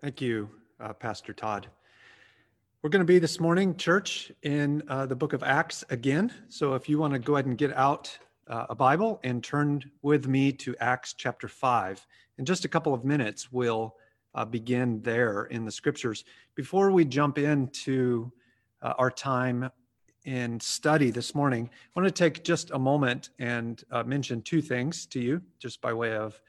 Thank you, uh, Pastor Todd. We're going to be this morning, church, in uh, the book of Acts again. So if you want to go ahead and get out uh, a Bible and turn with me to Acts chapter 5. In just a couple of minutes, we'll uh, begin there in the scriptures. Before we jump into uh, our time in study this morning, I want to take just a moment and uh, mention two things to you, just by way of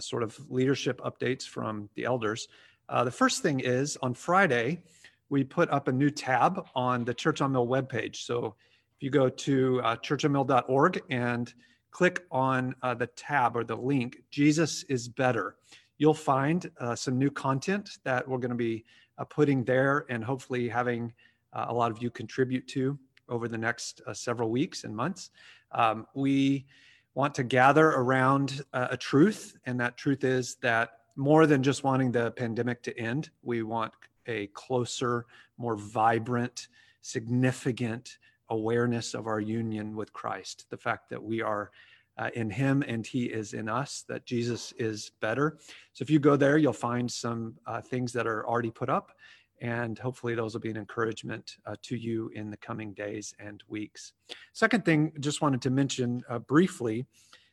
sort of leadership updates from the elders. Uh, the first thing is on Friday, we put up a new tab on the Church on Mill webpage. So if you go to uh, churchonmill.org and click on uh, the tab or the link, Jesus is Better, you'll find uh, some new content that we're going to be uh, putting there and hopefully having uh, a lot of you contribute to over the next several weeks and months. Um, we want to gather around a truth, and that truth is that more than just wanting the pandemic to end. We want a closer, more vibrant, significant awareness of our union with Christ, the fact that we are uh, in him and he is in us, that Jesus is better. So if you go there, you'll find some uh, things that are already put up, and hopefully those will be an encouragement uh, to you in the coming days and weeks. Second thing, just wanted to mention uh, briefly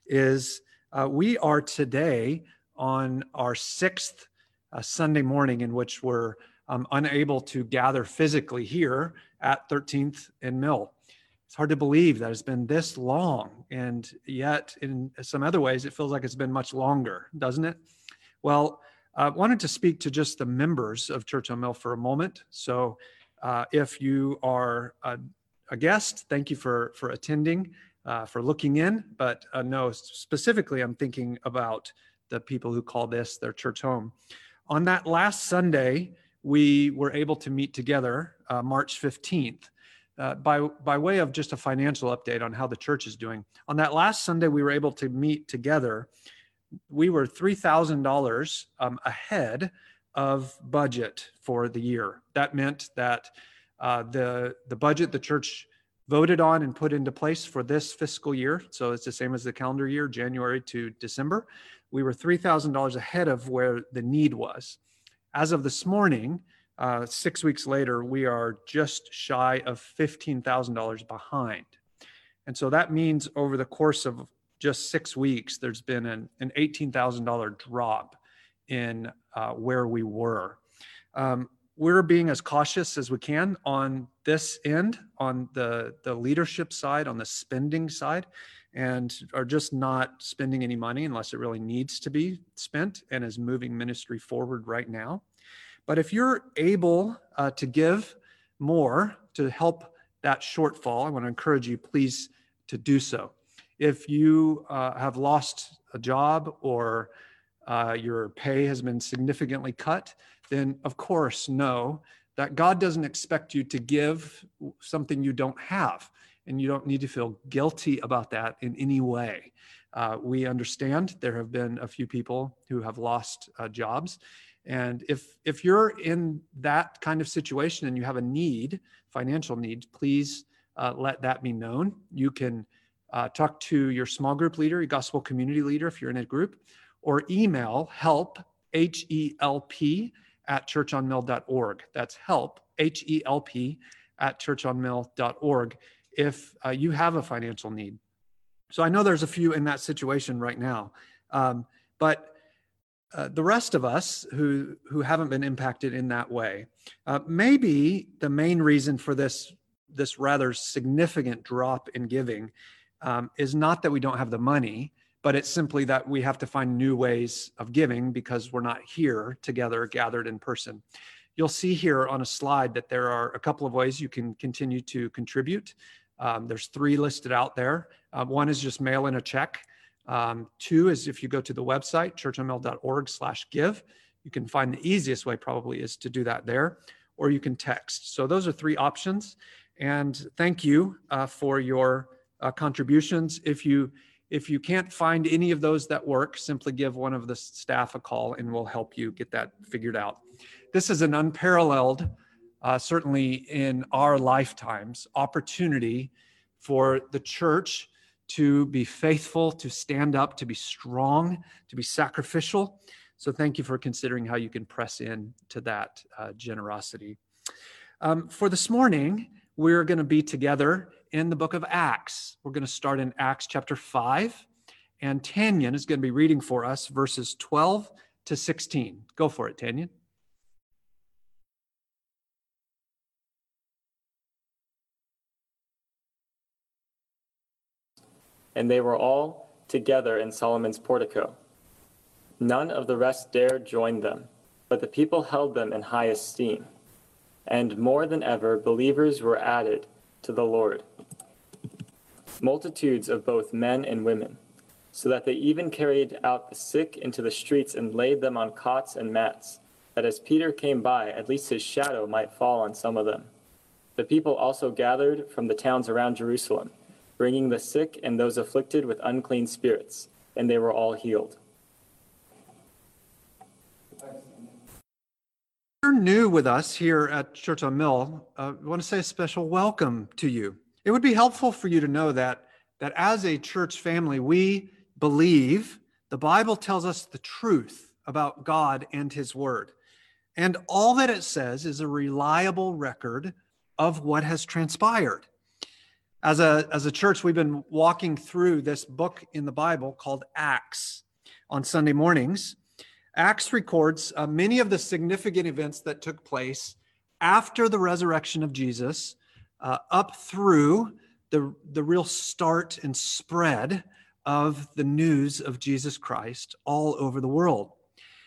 is uh, we are today on our sixth uh, Sunday morning in which we're um, unable to gather physically here at 13th and Mill. It's hard to believe that it's been this long, and yet in some other ways, it feels like it's been much longer, doesn't it? Well, I uh, wanted to speak to just the members of Church on Mill for a moment. So, uh, if you are a, a, guest, thank you for for attending, uh, for looking in. But uh, no, specifically, I'm thinking about the people who call this their church home. On that last Sunday, we were able to meet together uh, March 15th. Uh, by, by way of just a financial update on how the church is doing. On that last Sunday, we were able to meet together. We were $3,000 um, ahead of budget for the year. That meant that uh, the, the budget the church voted on and put into place for this fiscal year, so it's the same as the calendar year, January to December, we were $3,000 ahead of where the need was. As of this morning, uh, six weeks later, we are just shy of $15,000 behind. And so that means over the course of just six weeks, there's been an, an $18,000 drop in uh, where we were. Um, we're being as cautious as we can on this end, on the, the leadership side, on the spending side and are just not spending any money unless it really needs to be spent and is moving ministry forward right now. But if you're able uh, to give more to help that shortfall, I want to encourage you, please, to do so. If you uh, have lost a job or uh, your pay has been significantly cut, then of course, know that God doesn't expect you to give something you don't have and you don't need to feel guilty about that in any way. Uh, we understand there have been a few people who have lost uh, jobs. And if, if you're in that kind of situation and you have a need, financial need, please uh, let that be known. You can uh, talk to your small group leader, your gospel community leader, if you're in a group, or email help, H E L P, at churchonmill.org. That's help, H E L P, at churchonmill.org if uh, you have a financial need. So I know there's a few in that situation right now, um, but uh, the rest of us who who haven't been impacted in that way, uh, maybe the main reason for this this rather significant drop in giving um, is not that we don't have the money, but it's simply that we have to find new ways of giving because we're not here together, gathered in person. You'll see here on a slide that there are a couple of ways you can continue to contribute. Um, there's three listed out there. Uh, one is just mail in a check. Um, two is if you go to the website, churchonmill.org slash give you can find the easiest way probably is to do that there, or you can text. So those are three options. And thank you uh, for your uh, contributions. If you if you can't find any of those that work, simply give one of the staff a call and we'll help you get that figured out. This is an unparalleled uh, certainly in our lifetimes, opportunity for the church to be faithful, to stand up, to be strong, to be sacrificial. So thank you for considering how you can press in to that uh, generosity. Um, for this morning, we're going to be together in the book of Acts. We're going to start in Acts chapter 5, and Tanyan is going to be reading for us verses 12 to 16. Go for it, Tanyan. And they were all together in Solomon's portico. None of the rest dared join them, but the people held them in high esteem. And more than ever, believers were added to the Lord. Multitudes of both men and women, so that they even carried out the sick into the streets and laid them on cots and mats, that as Peter came by, at least his shadow might fall on some of them. The people also gathered from the towns around Jerusalem, bringing the sick and those afflicted with unclean spirits, and they were all healed. You're new with us here at Church on Mill, uh, I want to say a special welcome to you. It would be helpful for you to know that that as a church family, we believe the Bible tells us the truth about God and His Word, and all that it says is a reliable record of what has transpired. As a as a church, we've been walking through this book in the Bible called Acts on Sunday mornings Acts records uh, many of the significant events that took place after the resurrection of Jesus, uh, up through the, the real start and spread of the news of Jesus Christ all over the world.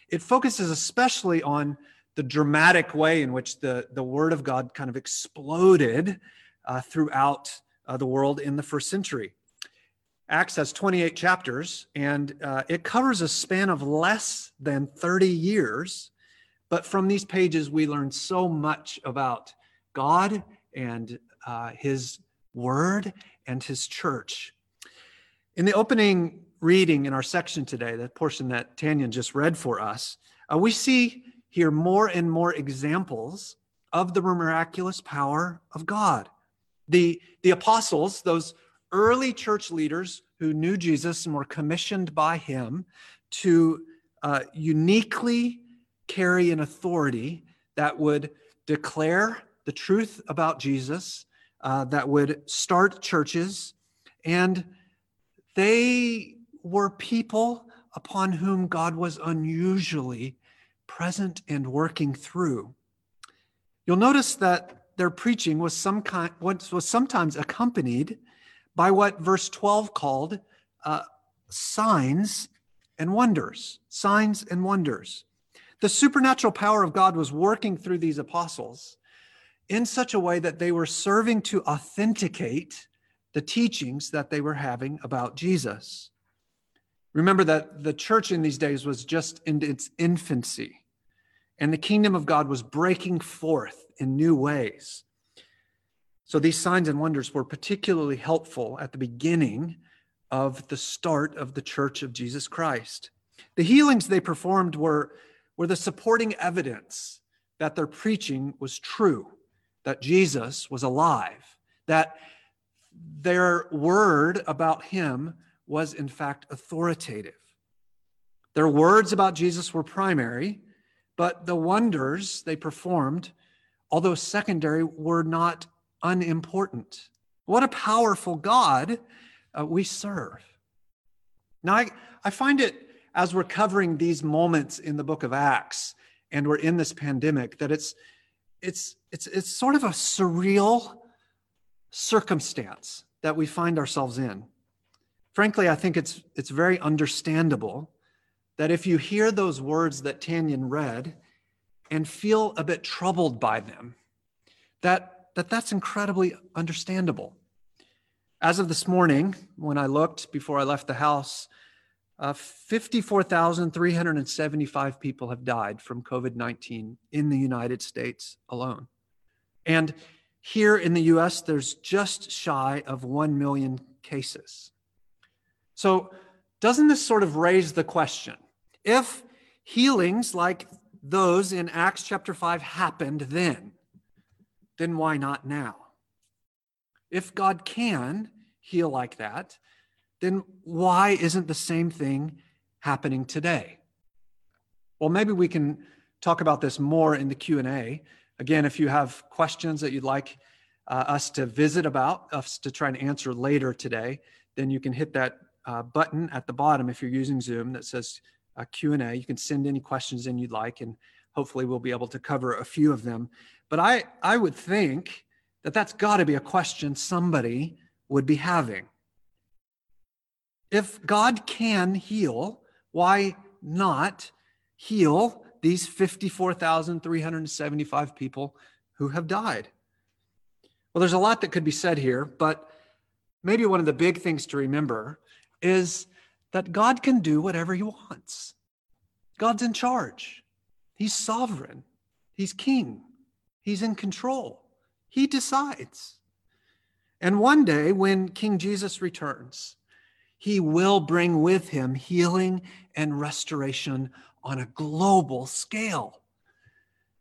It focuses especially on the dramatic way in which the, the Word of God kind of exploded uh, throughout uh, the world in the first century. Acts has 28 chapters, and uh, it covers a span of less than 30 years. But from these pages, we learn so much about God and uh, His Word and His church. In the opening reading in our section today, the portion that Tanyan just read for us, uh, we see here more and more examples of the miraculous power of God. The, the apostles, those early church leaders who knew Jesus and were commissioned by him to uh, uniquely carry an authority that would declare the truth about Jesus, uh, that would start churches, and they were people upon whom God was unusually present and working through. You'll notice that their preaching was some kind was sometimes accompanied by what verse 12 called uh, signs and wonders. Signs and wonders. The supernatural power of God was working through these apostles in such a way that they were serving to authenticate the teachings that they were having about Jesus. Remember that the church in these days was just in its infancy, and the kingdom of God was breaking forth in new ways. So these signs and wonders were particularly helpful at the beginning of the start of the church of Jesus Christ. The healings they performed were, were the supporting evidence that their preaching was true, that Jesus was alive, that their word about him was in fact authoritative. Their words about Jesus were primary, but the wonders they performed, although secondary, were not unimportant. What a powerful God uh, we serve. Now, I, I find it as we're covering these moments in the book of Acts and we're in this pandemic that it's it's it's it's sort of a surreal circumstance that we find ourselves in. Frankly, I think it's it's very understandable that if you hear those words that Tanyan read and feel a bit troubled by them, that that that's incredibly understandable. As of this morning, when I looked before I left the house, uh, 54,375 people have died from COVID 19 in the United States alone. And here in the US, there's just shy of 1 million cases. So, doesn't this sort of raise the question? If healings like those in Acts chapter 5 happened then, then why not now? If God can heal like that, then why isn't the same thing happening today? Well, maybe we can talk about this more in the Q&A. Again, if you have questions that you'd like uh, us to visit about, us to try and answer later today, then you can hit that uh, button at the bottom if you're using Zoom that says uh, Q&A. You can send any questions in you'd like, and hopefully we'll be able to cover a few of them. But I, I would think that that's got to be a question somebody would be having. If God can heal, why not heal these 54,375 people who have died? Well, there's a lot that could be said here, but maybe one of the big things to remember is that God can do whatever he wants. God's in charge. He's sovereign. He's king. He's in control. He decides. And one day, when King Jesus returns, he will bring with him healing and restoration on a global scale.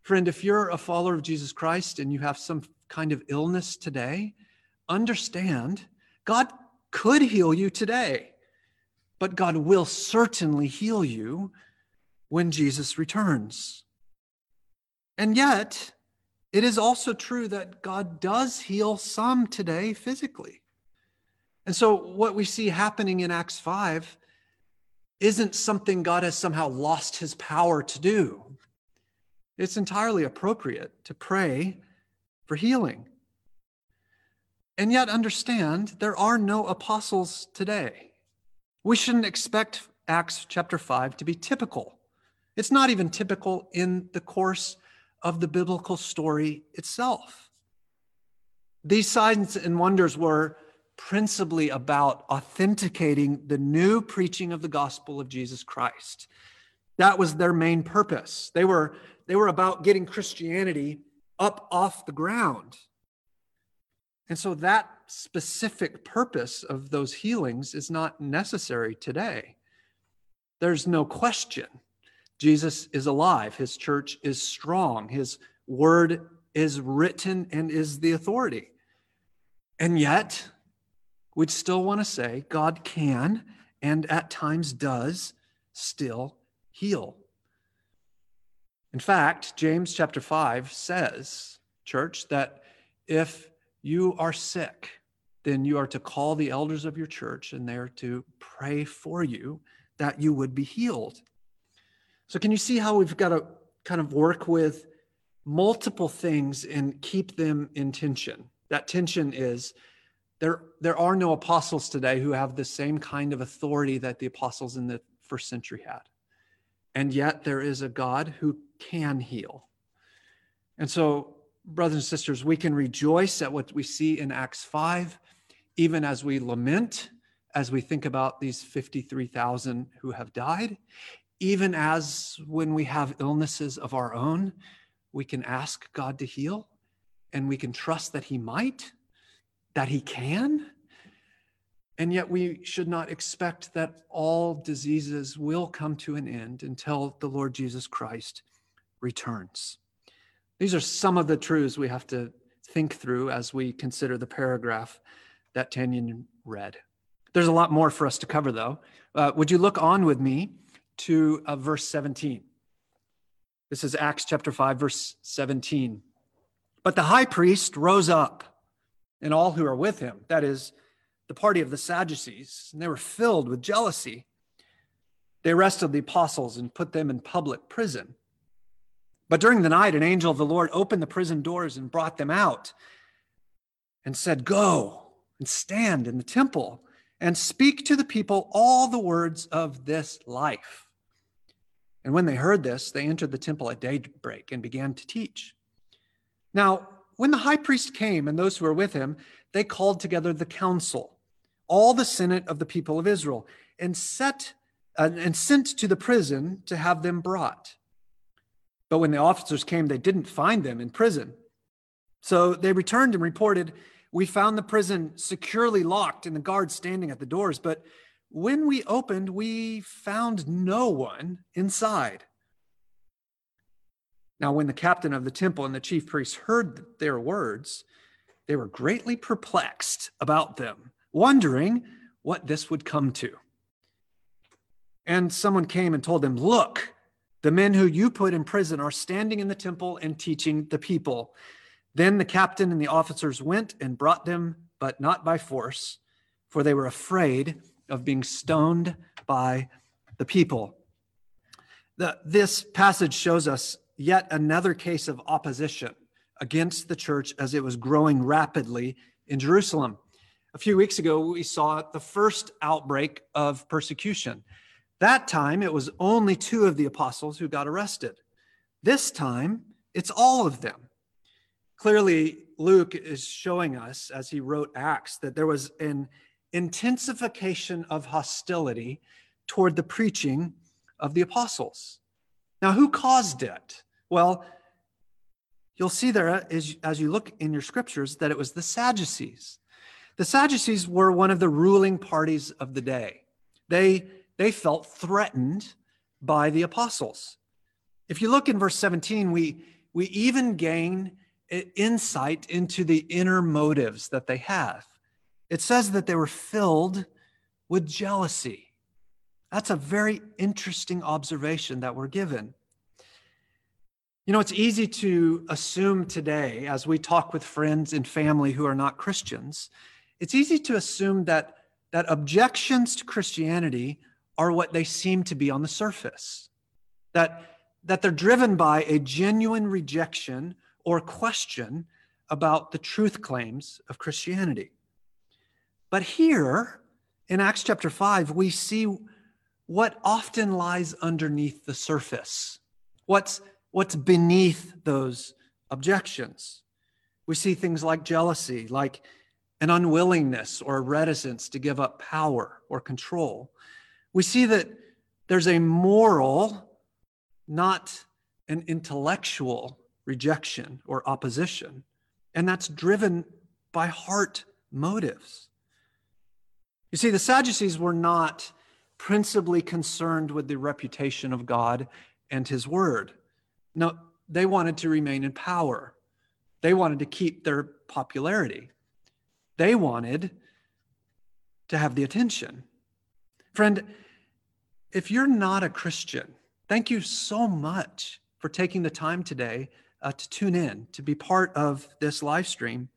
Friend, if you're a follower of Jesus Christ and you have some kind of illness today, understand God could heal you today, but God will certainly heal you when Jesus returns. And yet, it is also true that God does heal some today physically. And so, what we see happening in Acts 5 isn't something God has somehow lost his power to do. It's entirely appropriate to pray for healing. And yet, understand there are no apostles today. We shouldn't expect Acts chapter 5 to be typical. It's not even typical in the course of the biblical story itself. These signs and wonders were principally about authenticating the new preaching of the gospel of Jesus Christ. That was their main purpose. They were, they were about getting Christianity up off the ground. And so that specific purpose of those healings is not necessary today. There's no question. Jesus is alive. His church is strong. His word is written and is the authority. And yet, we'd still want to say God can and at times does still heal. In fact, James chapter 5 says, church, that if you are sick, then you are to call the elders of your church and they're to pray for you that you would be healed. So, can you see how we've got to kind of work with multiple things and keep them in tension? That tension is there, there are no apostles today who have the same kind of authority that the apostles in the first century had. And yet there is a God who can heal. And so, brothers and sisters, we can rejoice at what we see in Acts 5, even as we lament, as we think about these 53,000 who have died, even as when we have illnesses of our own, we can ask God to heal and we can trust that He might that he can. And yet, we should not expect that all diseases will come to an end until the Lord Jesus Christ returns. These are some of the truths we have to think through as we consider the paragraph that Tanyan read. There's a lot more for us to cover, though. Uh, would you look on with me to uh, verse 17? This is Acts chapter 5, verse 17. But the high priest rose up and all who are with him, that is, the party of the Sadducees, and they were filled with jealousy. They arrested the apostles and put them in public prison. But during the night, an angel of the Lord opened the prison doors and brought them out and said, Go and stand in the temple and speak to the people all the words of this life. And when they heard this, they entered the temple at daybreak and began to teach. Now, when the high priest came and those who were with him, they called together the council, all the senate of the people of Israel, and set uh, and sent to the prison to have them brought. But when the officers came, they didn't find them in prison. So they returned and reported, We found the prison securely locked and the guards standing at the doors. But when we opened, we found no one inside. Now, when the captain of the temple and the chief priests heard their words, they were greatly perplexed about them, wondering what this would come to. And someone came and told them, Look, The men who you put in prison are standing in the temple and teaching the people. Then the captain and the officers went and brought them, but not by force, for they were afraid of being stoned by the people. The, this passage shows us yet another case of opposition against the church as it was growing rapidly in Jerusalem. A few weeks ago, we saw the first outbreak of persecution. That time, it was only two of the apostles who got arrested. This time, it's all of them. Clearly, Luke is showing us, as he wrote Acts, that there was an intensification of hostility toward the preaching of the apostles. Now, who caused it? Well, you'll see there as, as you look in your scriptures that it was the Sadducees. The Sadducees were one of the ruling parties of the day. They, they felt threatened by the apostles. If you look in verse 17, we, we even gain insight into the inner motives that they have. It says that they were filled with jealousy. That's a very interesting observation that we're given. You know, it's easy to assume today, as we talk with friends and family who are not Christians, it's easy to assume that, that objections to Christianity are what they seem to be on the surface, that, that they're driven by a genuine rejection or question about the truth claims of Christianity. But here in Acts chapter 5, we see what often lies underneath the surface. What's what's beneath those objections. We see things like jealousy, like an unwillingness or a reticence to give up power or control. We see that there's a moral, not an intellectual rejection or opposition, and that's driven by heart motives. You see, the Sadducees were not principally concerned with the reputation of God and his word. No, they wanted to remain in power. They wanted to keep their popularity. They wanted to have the attention. Friend, if you're not a Christian, thank you so much for taking the time today uh, to tune in, to be part of this live stream.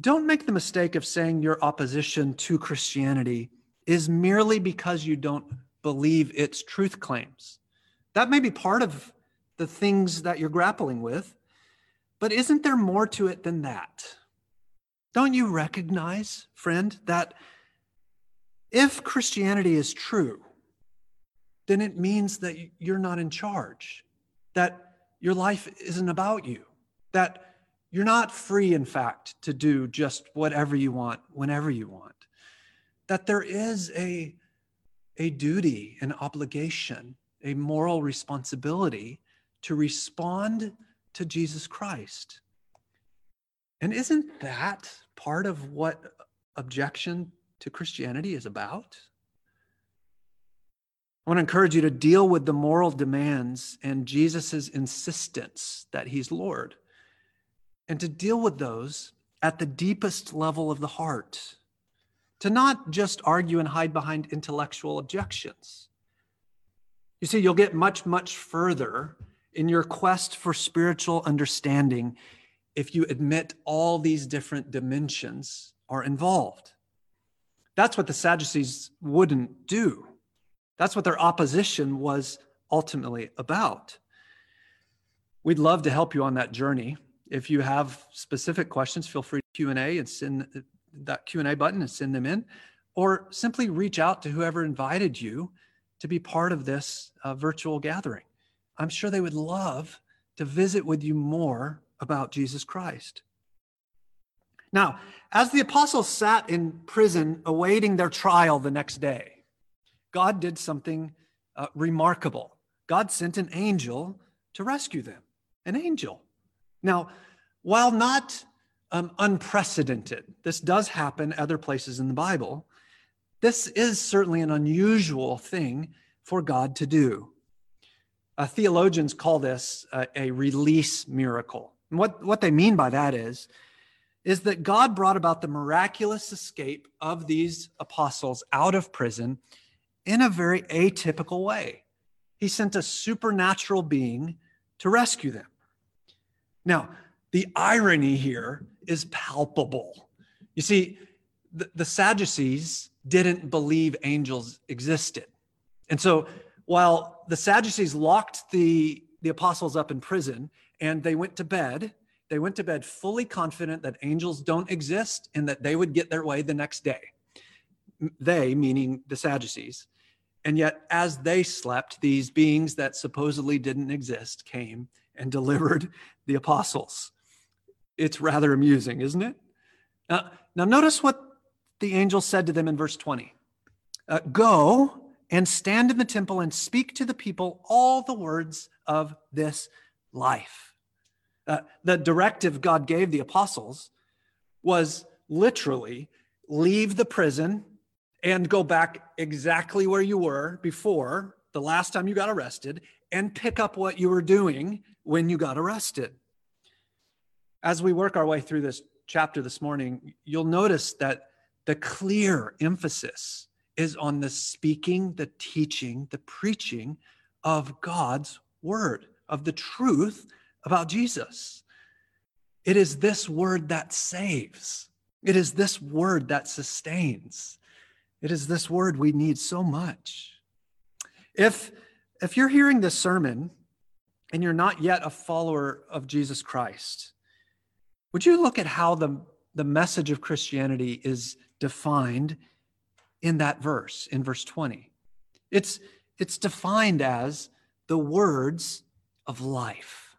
Don't make the mistake of saying your opposition to Christianity is merely because you don't believe its truth claims. That may be part of the things that you're grappling with. But isn't there more to it than that? Don't you recognize, friend, that if Christianity is true, then it means that you're not in charge, that your life isn't about you, that you're not free, in fact, to do just whatever you want, whenever you want, that there is a, a duty, an obligation, a moral responsibility to respond to Jesus Christ. And isn't that part of what objection to Christianity is about? I want to encourage you to deal with the moral demands and Jesus' insistence that he's Lord, and to deal with those at the deepest level of the heart, to not just argue and hide behind intellectual objections. You see, you'll get much, much further in your quest for spiritual understanding if you admit all these different dimensions are involved. That's what the Sadducees wouldn't do. That's what their opposition was ultimately about. We'd love to help you on that journey. If you have specific questions, feel free to Q&A and send that Q&A button and send them in or simply reach out to whoever invited you to be part of this uh, virtual gathering. I'm sure they would love to visit with you more about Jesus Christ. Now, as the apostles sat in prison awaiting their trial the next day, God did something uh, remarkable. God sent an angel to rescue them, an angel. Now, while not um, unprecedented, this does happen other places in the Bible, this is certainly an unusual thing for God to do. Uh, theologians call this uh, a release miracle. And what, what they mean by that is, is that God brought about the miraculous escape of these apostles out of prison in a very atypical way. he sent a supernatural being to rescue them. Now, the irony here is palpable. You see, the, the Sadducees didn't believe angels existed. And so while the Sadducees locked the, the apostles up in prison and they went to bed, they went to bed fully confident that angels don't exist and that they would get their way the next day. They, meaning the Sadducees. And yet, as they slept, these beings that supposedly didn't exist came and delivered the apostles. It's rather amusing, isn't it? Now, now notice what the angel said to them in verse 20 uh, Go and stand in the temple and speak to the people all the words of this life. Uh, the directive God gave the apostles was literally leave the prison and go back exactly where you were before the last time you got arrested and pick up what you were doing when you got arrested. As we work our way through this chapter this morning, you'll notice that the clear emphasis is on the speaking, the teaching, the preaching of God's word, of the truth about Jesus. It is this word that saves. It is this word that sustains. It is this word we need so much. If, if you're hearing this sermon and you're not yet a follower of Jesus Christ, would you look at how the, the message of Christianity is defined in that verse, in verse 20. It's, it's defined as the words of life,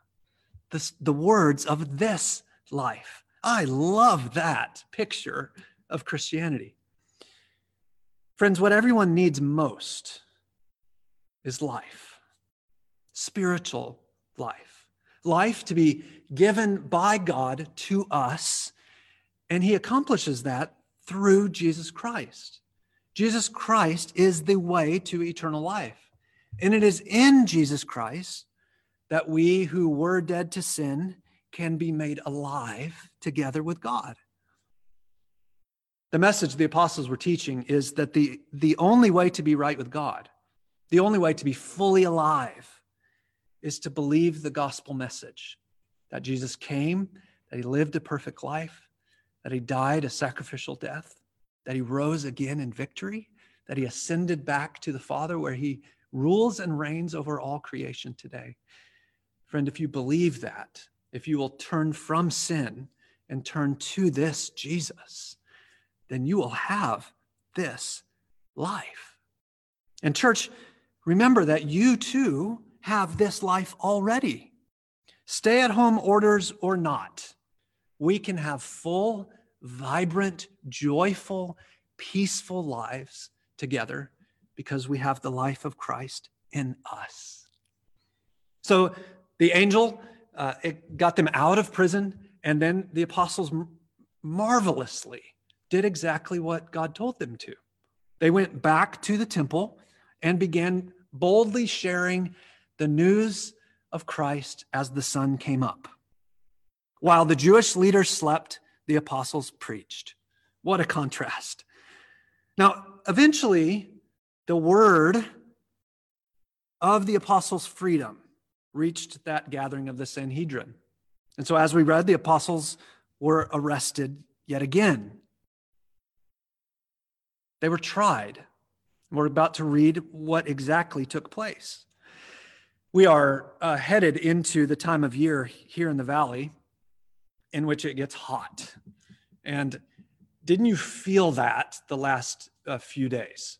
the, the words of this life. I love that picture of Christianity. Friends, what everyone needs most is life, spiritual life, life to be given by God to us. And He accomplishes that through Jesus Christ. Jesus Christ is the way to eternal life. And it is in Jesus Christ that we who were dead to sin can be made alive together with God. The message the apostles were teaching is that the, the only way to be right with God, the only way to be fully alive, is to believe the gospel message that Jesus came, that he lived a perfect life, that he died a sacrificial death, that he rose again in victory, that he ascended back to the Father where he rules and reigns over all creation today. Friend, if you believe that, if you will turn from sin and turn to this Jesus, then you will have this life. And, church, remember that you too have this life already. Stay at home orders or not, we can have full vibrant, joyful, peaceful lives together because we have the life of Christ in us. So the angel uh, it got them out of prison, and then the apostles marvelously did exactly what God told them to. They went back to the temple and began boldly sharing the news of Christ as the sun came up. While the Jewish leaders slept, the apostles preached. What a contrast. Now, eventually, the word of the apostles' freedom reached that gathering of the Sanhedrin. And so, as we read, the apostles were arrested yet again. They were tried. We're about to read what exactly took place. We are uh, headed into the time of year here in the valley in which it gets hot. And didn't you feel that the last uh, few days?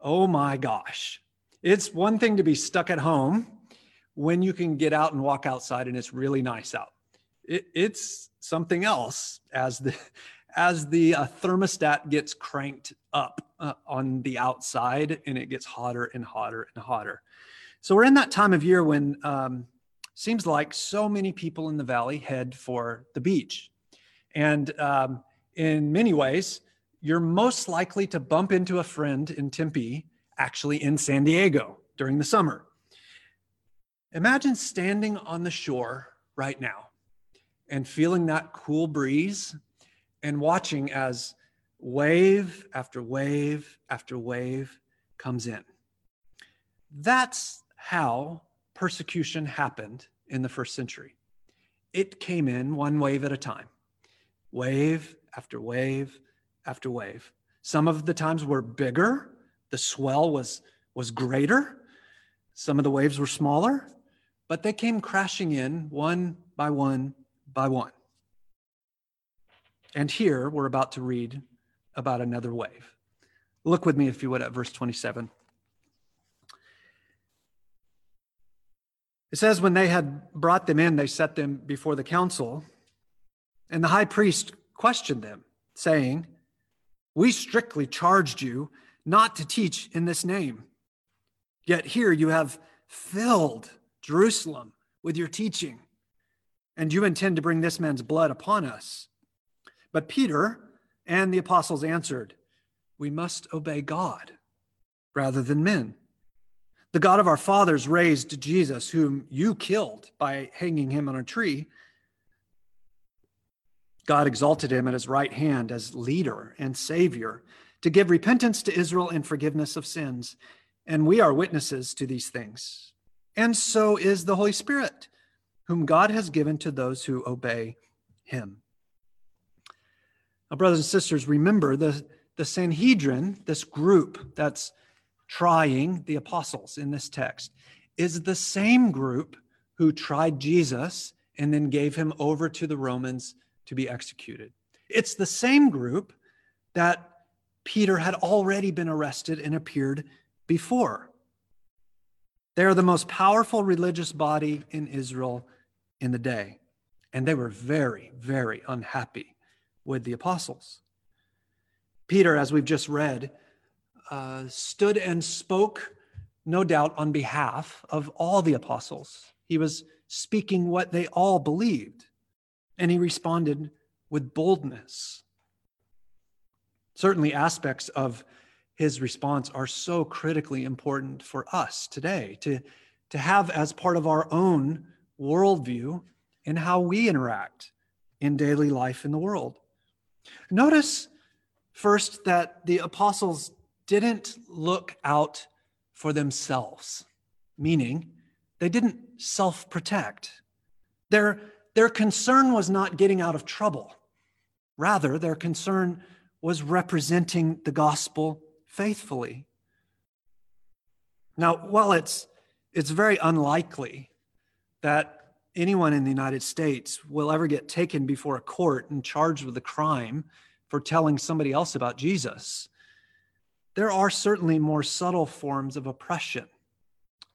Oh my gosh. It's one thing to be stuck at home when you can get out and walk outside and it's really nice out. It, it's something else as the as the uh, thermostat gets cranked up uh, on the outside and it gets hotter and hotter and hotter. So we're in that time of year when um, seems like so many people in the valley head for the beach. And um, in many ways, you're most likely to bump into a friend in Tempe, actually in San Diego during the summer. Imagine standing on the shore right now and feeling that cool breeze and watching as wave after wave after wave comes in. That's how persecution happened in the first century. It came in one wave at a time, wave after wave after wave. Some of the times were bigger, the swell was, was greater, some of the waves were smaller, but they came crashing in one by one by one. And here we're about to read about another wave. Look with me, if you would, at verse 27. It says, When they had brought them in, they set them before the council, and the high priest questioned them, saying, We strictly charged you not to teach in this name. Yet here you have filled Jerusalem with your teaching, and you intend to bring this man's blood upon us. But Peter and the apostles answered, We must obey God rather than men. The God of our fathers raised Jesus, whom you killed by hanging him on a tree. God exalted him at his right hand as leader and savior to give repentance to Israel and forgiveness of sins. And we are witnesses to these things. And so is the Holy Spirit, whom God has given to those who obey him. Now, brothers and sisters, remember the, the Sanhedrin, this group that's trying the apostles in this text, is the same group who tried Jesus and then gave him over to the Romans to be executed. It's the same group that Peter had already been arrested and appeared before. They are the most powerful religious body in Israel in the day, and they were very, very unhappy with the apostles. Peter, as we've just read, uh, stood and spoke, no doubt, on behalf of all the apostles. He was speaking what they all believed, and he responded with boldness. Certainly, aspects of his response are so critically important for us today to, to have as part of our own worldview in how we interact in daily life in the world. Notice first that the apostles didn't look out for themselves, meaning they didn't self protect. Their, their concern was not getting out of trouble. Rather, their concern was representing the gospel faithfully. Now, while it's, it's very unlikely that anyone in the United States will ever get taken before a court and charged with a crime for telling somebody else about Jesus. There are certainly more subtle forms of oppression,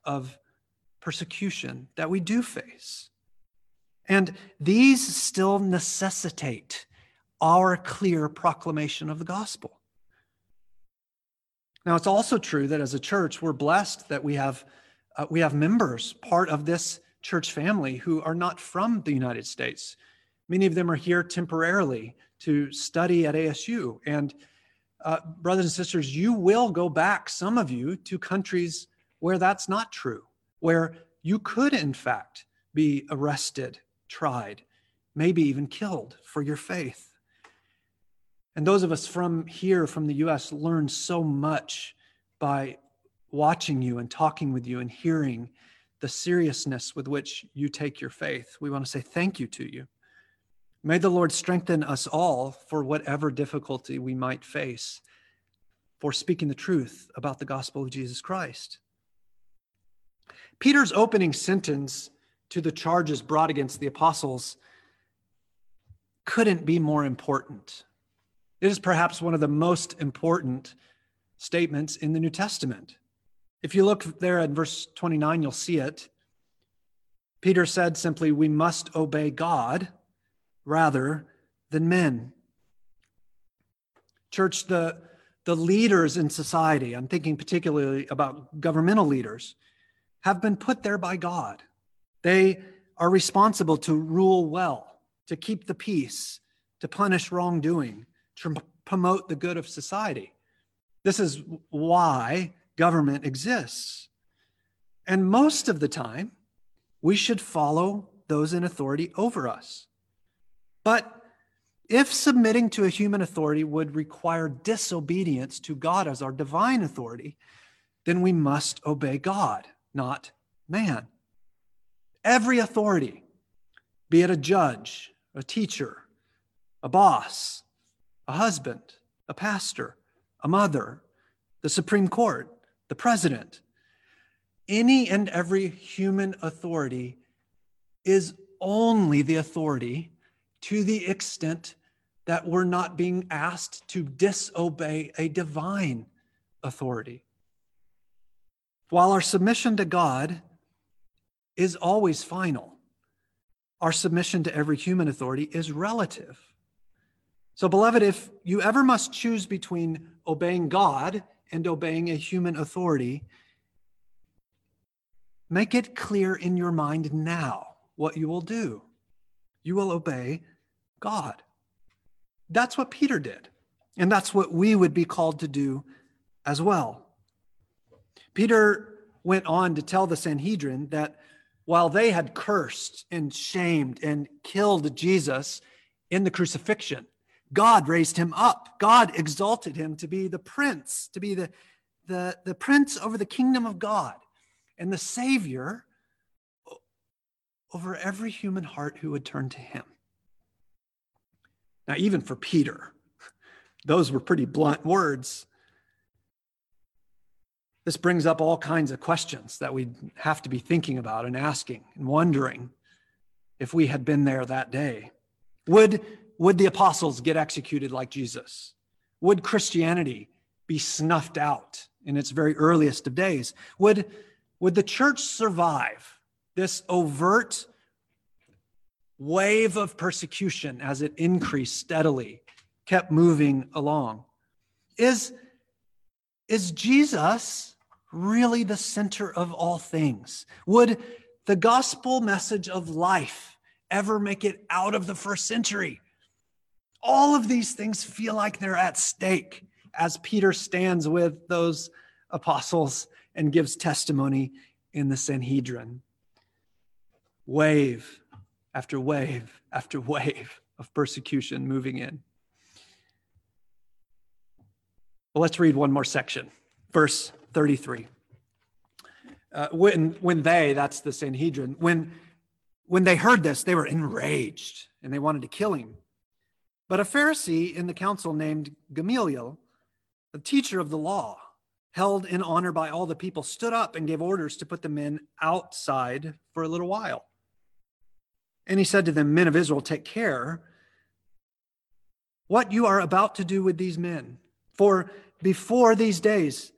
of persecution that we do face. And these still necessitate our clear proclamation of the gospel. Now, it's also true that as a church, we're blessed that we have, uh, we have members, part of this church family who are not from the United States. Many of them are here temporarily to study at ASU. And uh, brothers and sisters, you will go back, some of you, to countries where that's not true, where you could, in fact, be arrested, tried, maybe even killed for your faith. And those of us from here, from the US, learn so much by watching you and talking with you and hearing the seriousness with which you take your faith. We want to say thank you to you. May the Lord strengthen us all for whatever difficulty we might face for speaking the truth about the gospel of Jesus Christ. Peter's opening sentence to the charges brought against the apostles couldn't be more important. It is perhaps one of the most important statements in the New Testament. If you look there at verse 29, you'll see it. Peter said simply, We must obey God rather than men. Church, the, the leaders in society, I'm thinking particularly about governmental leaders, have been put there by God. They are responsible to rule well, to keep the peace, to punish wrongdoing, to promote the good of society. This is why government exists. And most of the time, we should follow those in authority over us. But if submitting to a human authority would require disobedience to God as our divine authority, then we must obey God, not man. Every authority, be it a judge, a teacher, a boss, a husband, a pastor, a mother, the Supreme Court, the president, any and every human authority is only the authority to the extent that we're not being asked to disobey a divine authority. While our submission to God is always final, our submission to every human authority is relative. So, beloved, if you ever must choose between obeying God and obeying a human authority, make it clear in your mind now what you will do. You will obey God. That's what Peter did. And that's what we would be called to do as well. Peter went on to tell the Sanhedrin that while they had cursed and shamed and killed Jesus in the crucifixion, God raised him up. God exalted him to be the prince, to be the, the, the prince over the kingdom of God and the savior over every human heart who would turn to him. Now, even for Peter, those were pretty blunt words. This brings up all kinds of questions that we have to be thinking about and asking and wondering if we had been there that day. Would, would the apostles get executed like Jesus? Would Christianity be snuffed out in its very earliest of days? Would, would the church survive this overt wave of persecution as it increased steadily, kept moving along? Is, is Jesus really the center of all things? Would the gospel message of life ever make it out of the first century? All of these things feel like they're at stake as Peter stands with those apostles and gives testimony in the Sanhedrin. Wave after wave after wave of persecution moving in. Well, let's read one more section. Verse 33. Uh, when, when they, that's the Sanhedrin, when, when they heard this, they were enraged and they wanted to kill him. But a Pharisee in the council named Gamaliel, a teacher of the law, held in honor by all the people, stood up and gave orders to put the men outside for a little while. And he said to them, Men of Israel, take care what you are about to do with these men. For before these days,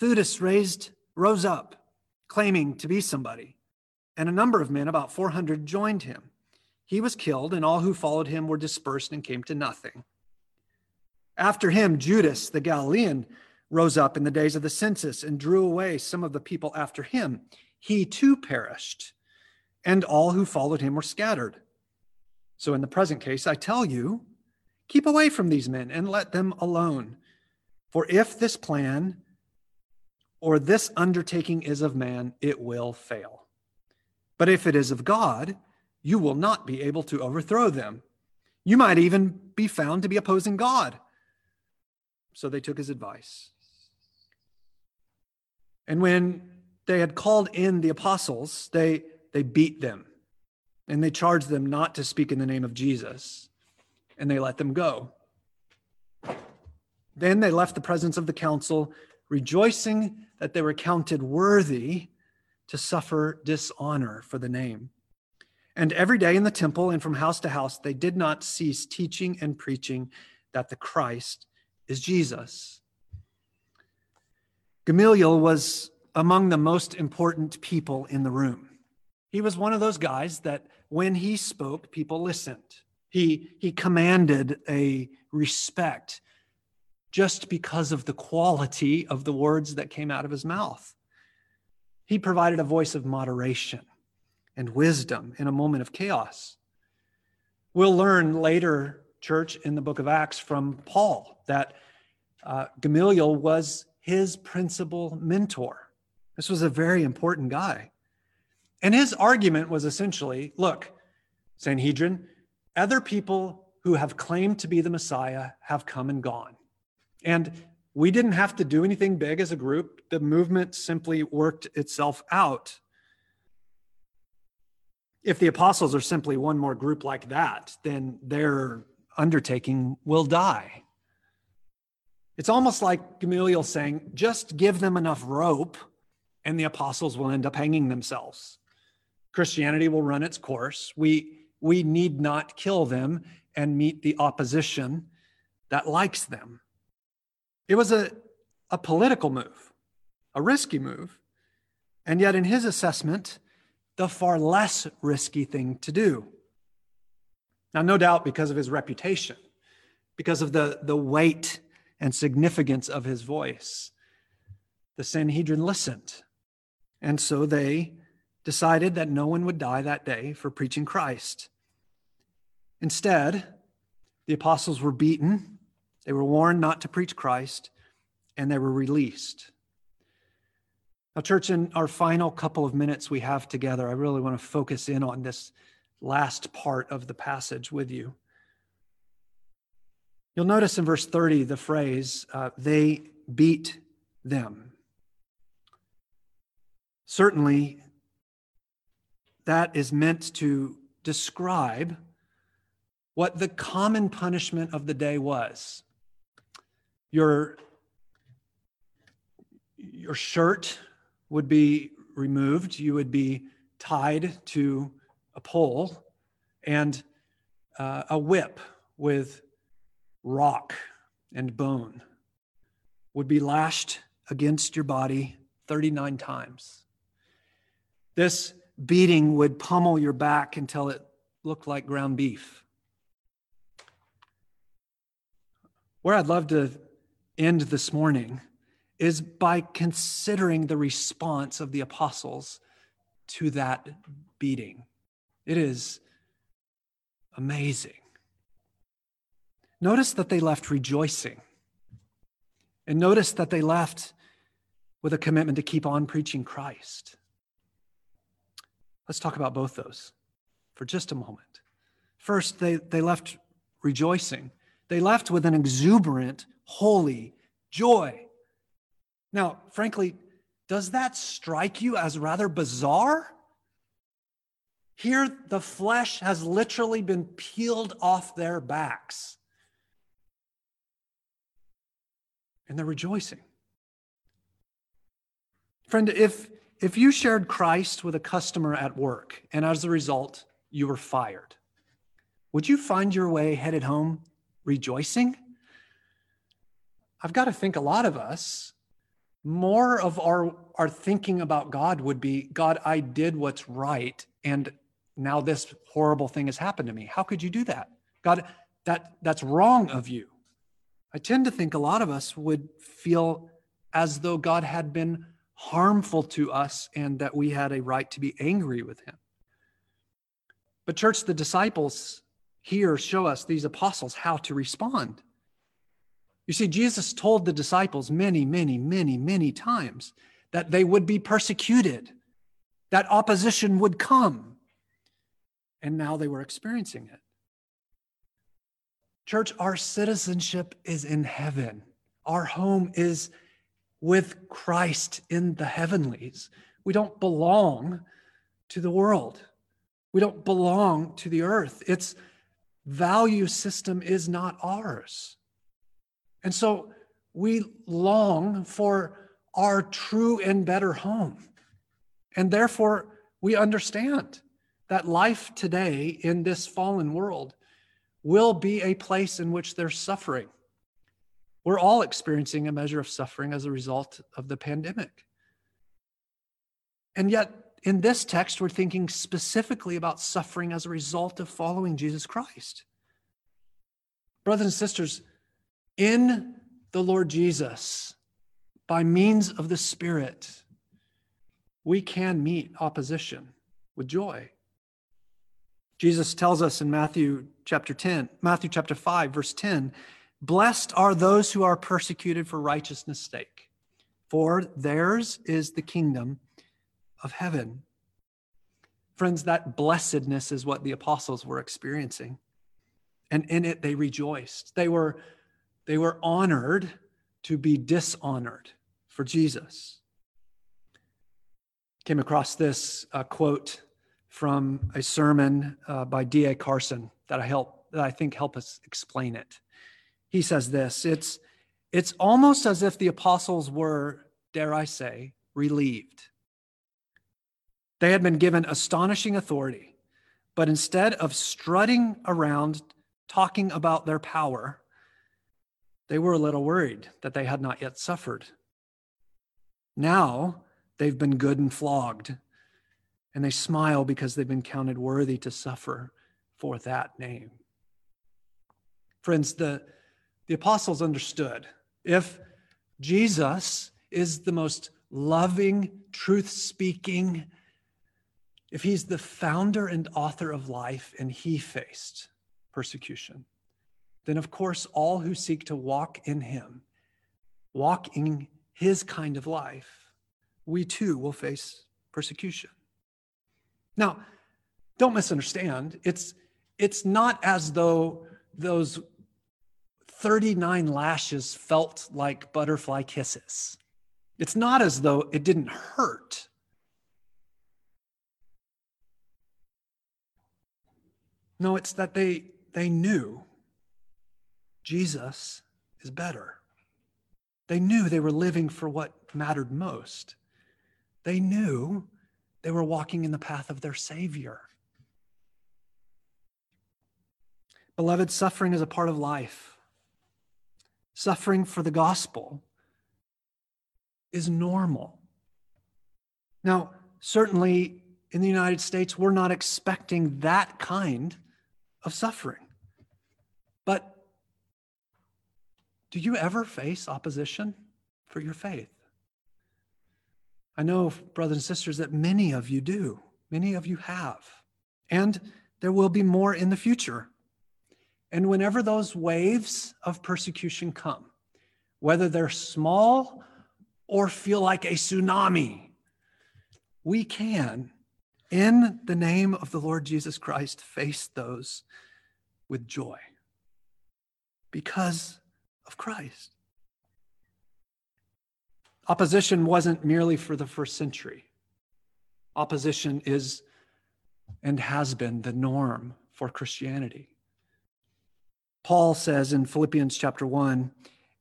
Theudas raised, rose up, claiming to be somebody, and a number of men, about 400, joined him. He was killed, and all who followed him were dispersed and came to nothing. After him, Judas the Galilean rose up in the days of the census and drew away some of the people after him. He too perished, and all who followed him were scattered. So, in the present case, I tell you, keep away from these men and let them alone. For if this plan or this undertaking is of man, it will fail. But if it is of God, you will not be able to overthrow them. You might even be found to be opposing God. So they took his advice. And when they had called in the apostles, they, they beat them and they charged them not to speak in the name of Jesus, and they let them go. Then they left the presence of the council, rejoicing that they were counted worthy to suffer dishonor for the name. And every day in the temple and from house to house, they did not cease teaching and preaching that the Christ is Jesus. Gamaliel was among the most important people in the room. He was one of those guys that when he spoke, people listened. He, he commanded a respect just because of the quality of the words that came out of his mouth. He provided a voice of moderation and wisdom in a moment of chaos. We'll learn later, church, in the book of Acts from Paul that uh, Gamaliel was his principal mentor. This was a very important guy. And his argument was essentially look, Sanhedrin, other people who have claimed to be the Messiah have come and gone. And we didn't have to do anything big as a group. The movement simply worked itself out. If the apostles are simply one more group like that, then their undertaking will die. It's almost like Gamaliel saying, just give them enough rope and the apostles will end up hanging themselves. Christianity will run its course. We, we need not kill them and meet the opposition that likes them. It was a, a political move, a risky move, and yet, in his assessment, the far less risky thing to do. Now, no doubt because of his reputation, because of the, the weight and significance of his voice, the Sanhedrin listened. And so they decided that no one would die that day for preaching Christ. Instead, the apostles were beaten, they were warned not to preach Christ, and they were released. Now, church, in our final couple of minutes we have together, I really want to focus in on this last part of the passage with you. You'll notice in verse 30 the phrase, uh, they beat them. Certainly, that is meant to describe what the common punishment of the day was. Your, your shirt would be removed, you would be tied to a pole, and uh, a whip with rock and bone would be lashed against your body 39 times. This beating would pummel your back until it looked like ground beef. Where I'd love to end this morning is by considering the response of the apostles to that beating. It is amazing. Notice that they left rejoicing. And notice that they left with a commitment to keep on preaching Christ. Let's talk about both those for just a moment. First, they, they left rejoicing. They left with an exuberant, holy joy. Now, frankly, does that strike you as rather bizarre? Here, the flesh has literally been peeled off their backs. And they're rejoicing. Friend, if, if you shared Christ with a customer at work and as a result, you were fired, would you find your way headed home rejoicing? I've got to think a lot of us more of our our thinking about God would be God I did what's right and now this horrible thing has happened to me. How could you do that? God that that's wrong of you. I tend to think a lot of us would feel as though God had been harmful to us and that we had a right to be angry with him but church the disciples here show us these apostles how to respond you see, Jesus told the disciples many, many, many, many times that they would be persecuted, that opposition would come. And now they were experiencing it. Church, our citizenship is in heaven. Our home is with Christ in the heavenlies. We don't belong to the world. We don't belong to the earth. Its value system is not ours. And so we long for our true and better home. And therefore, we understand that life today in this fallen world will be a place in which there's suffering. We're all experiencing a measure of suffering as a result of the pandemic. And yet, in this text, we're thinking specifically about suffering as a result of following Jesus Christ. Brothers and sisters, in the Lord Jesus, by means of the Spirit, we can meet opposition with joy. Jesus tells us in Matthew chapter 10, Matthew chapter 5, verse 10, blessed are those who are persecuted for righteousness' sake, for theirs is the kingdom of heaven. Friends, that blessedness is what the apostles were experiencing. And in it, they rejoiced. They were they were honored to be dishonored for Jesus. Came across this uh, quote from a sermon uh, by D.A. Carson that I help that I think help us explain it. He says this, it's it's almost as if the apostles were, dare I say, relieved. They had been given astonishing authority, but instead of strutting around talking about their power, they were a little worried that they had not yet suffered. Now they've been good and flogged, and they smile because they've been counted worthy to suffer for that name. Friends, the, the apostles understood if Jesus is the most loving, truth speaking, if he's the founder and author of life and he faced persecution, then of course all who seek to walk in him, walk in his kind of life, we too will face persecution. Now, don't misunderstand. It's, it's not as though those 39 lashes felt like butterfly kisses. It's not as though it didn't hurt. No, it's that they, they knew Jesus is better. They knew they were living for what mattered most. They knew they were walking in the path of their Savior. Beloved, suffering is a part of life. Suffering for the gospel is normal. Now, certainly in the United States, we're not expecting that kind of suffering. But do you ever face opposition for your faith? I know, brothers and sisters, that many of you do. Many of you have. And there will be more in the future. And whenever those waves of persecution come, whether they're small or feel like a tsunami, we can, in the name of the Lord Jesus Christ, face those with joy because of Christ. Opposition wasn't merely for the first century. Opposition is and has been the norm for Christianity. Paul says in Philippians chapter 1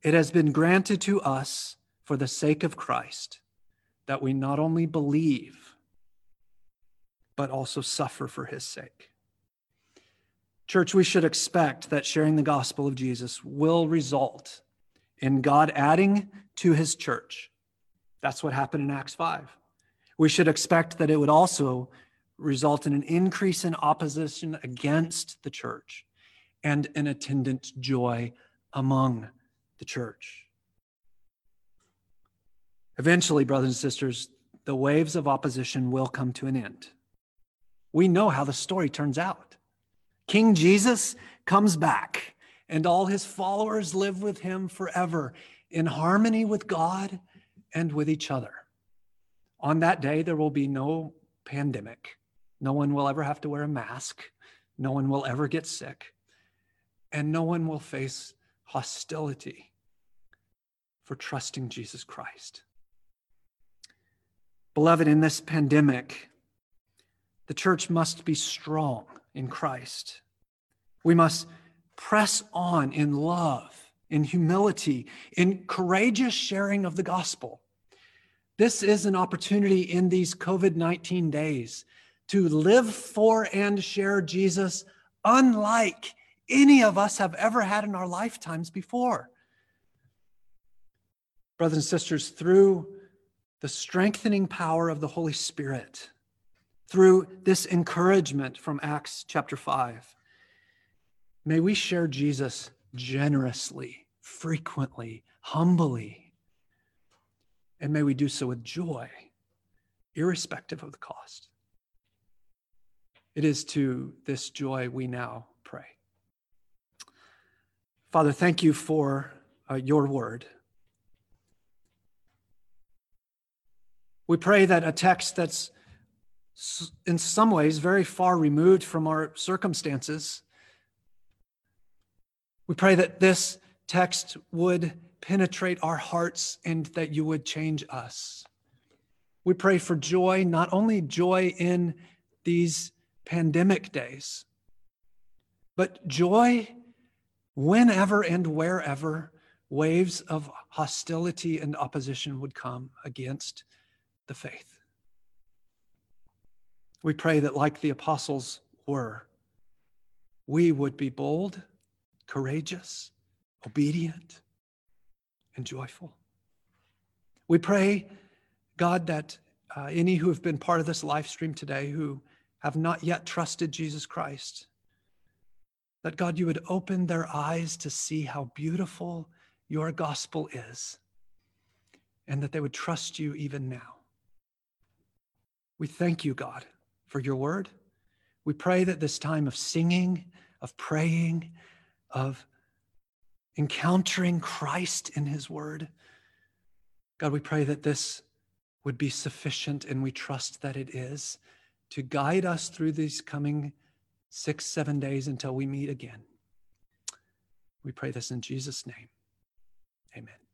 it has been granted to us for the sake of Christ that we not only believe, but also suffer for his sake. Church, we should expect that sharing the gospel of Jesus will result in God adding to his church. That's what happened in Acts 5. We should expect that it would also result in an increase in opposition against the church and an attendant joy among the church. Eventually, brothers and sisters, the waves of opposition will come to an end. We know how the story turns out. King Jesus comes back, and all his followers live with him forever in harmony with God and with each other. On that day, there will be no pandemic. No one will ever have to wear a mask. No one will ever get sick. And no one will face hostility for trusting Jesus Christ. Beloved, in this pandemic, the church must be strong in Christ. We must press on in love, in humility, in courageous sharing of the gospel. This is an opportunity in these COVID 19 days to live for and share Jesus unlike any of us have ever had in our lifetimes before. Brothers and sisters, through the strengthening power of the Holy Spirit, through this encouragement from Acts chapter 5. May we share Jesus generously, frequently, humbly, and may we do so with joy, irrespective of the cost. It is to this joy we now. Father, thank you for uh, your word. We pray that a text that's in some ways very far removed from our circumstances. We pray that this text would penetrate our hearts and that you would change us. We pray for joy, not only joy in these pandemic days, but joy whenever and wherever waves of hostility and opposition would come against the faith. We pray that, like the apostles were, we would be bold, courageous, obedient, and joyful. We pray, God, that uh, any who have been part of this live stream today who have not yet trusted Jesus Christ, that God, you would open their eyes to see how beautiful your gospel is, and that they would trust you even now. We thank you, God, for your word. We pray that this time of singing, of praying, of encountering Christ in his word, God, we pray that this would be sufficient, and we trust that it is to guide us through these coming six, seven days until we meet again. We pray this in Jesus' name. Amen.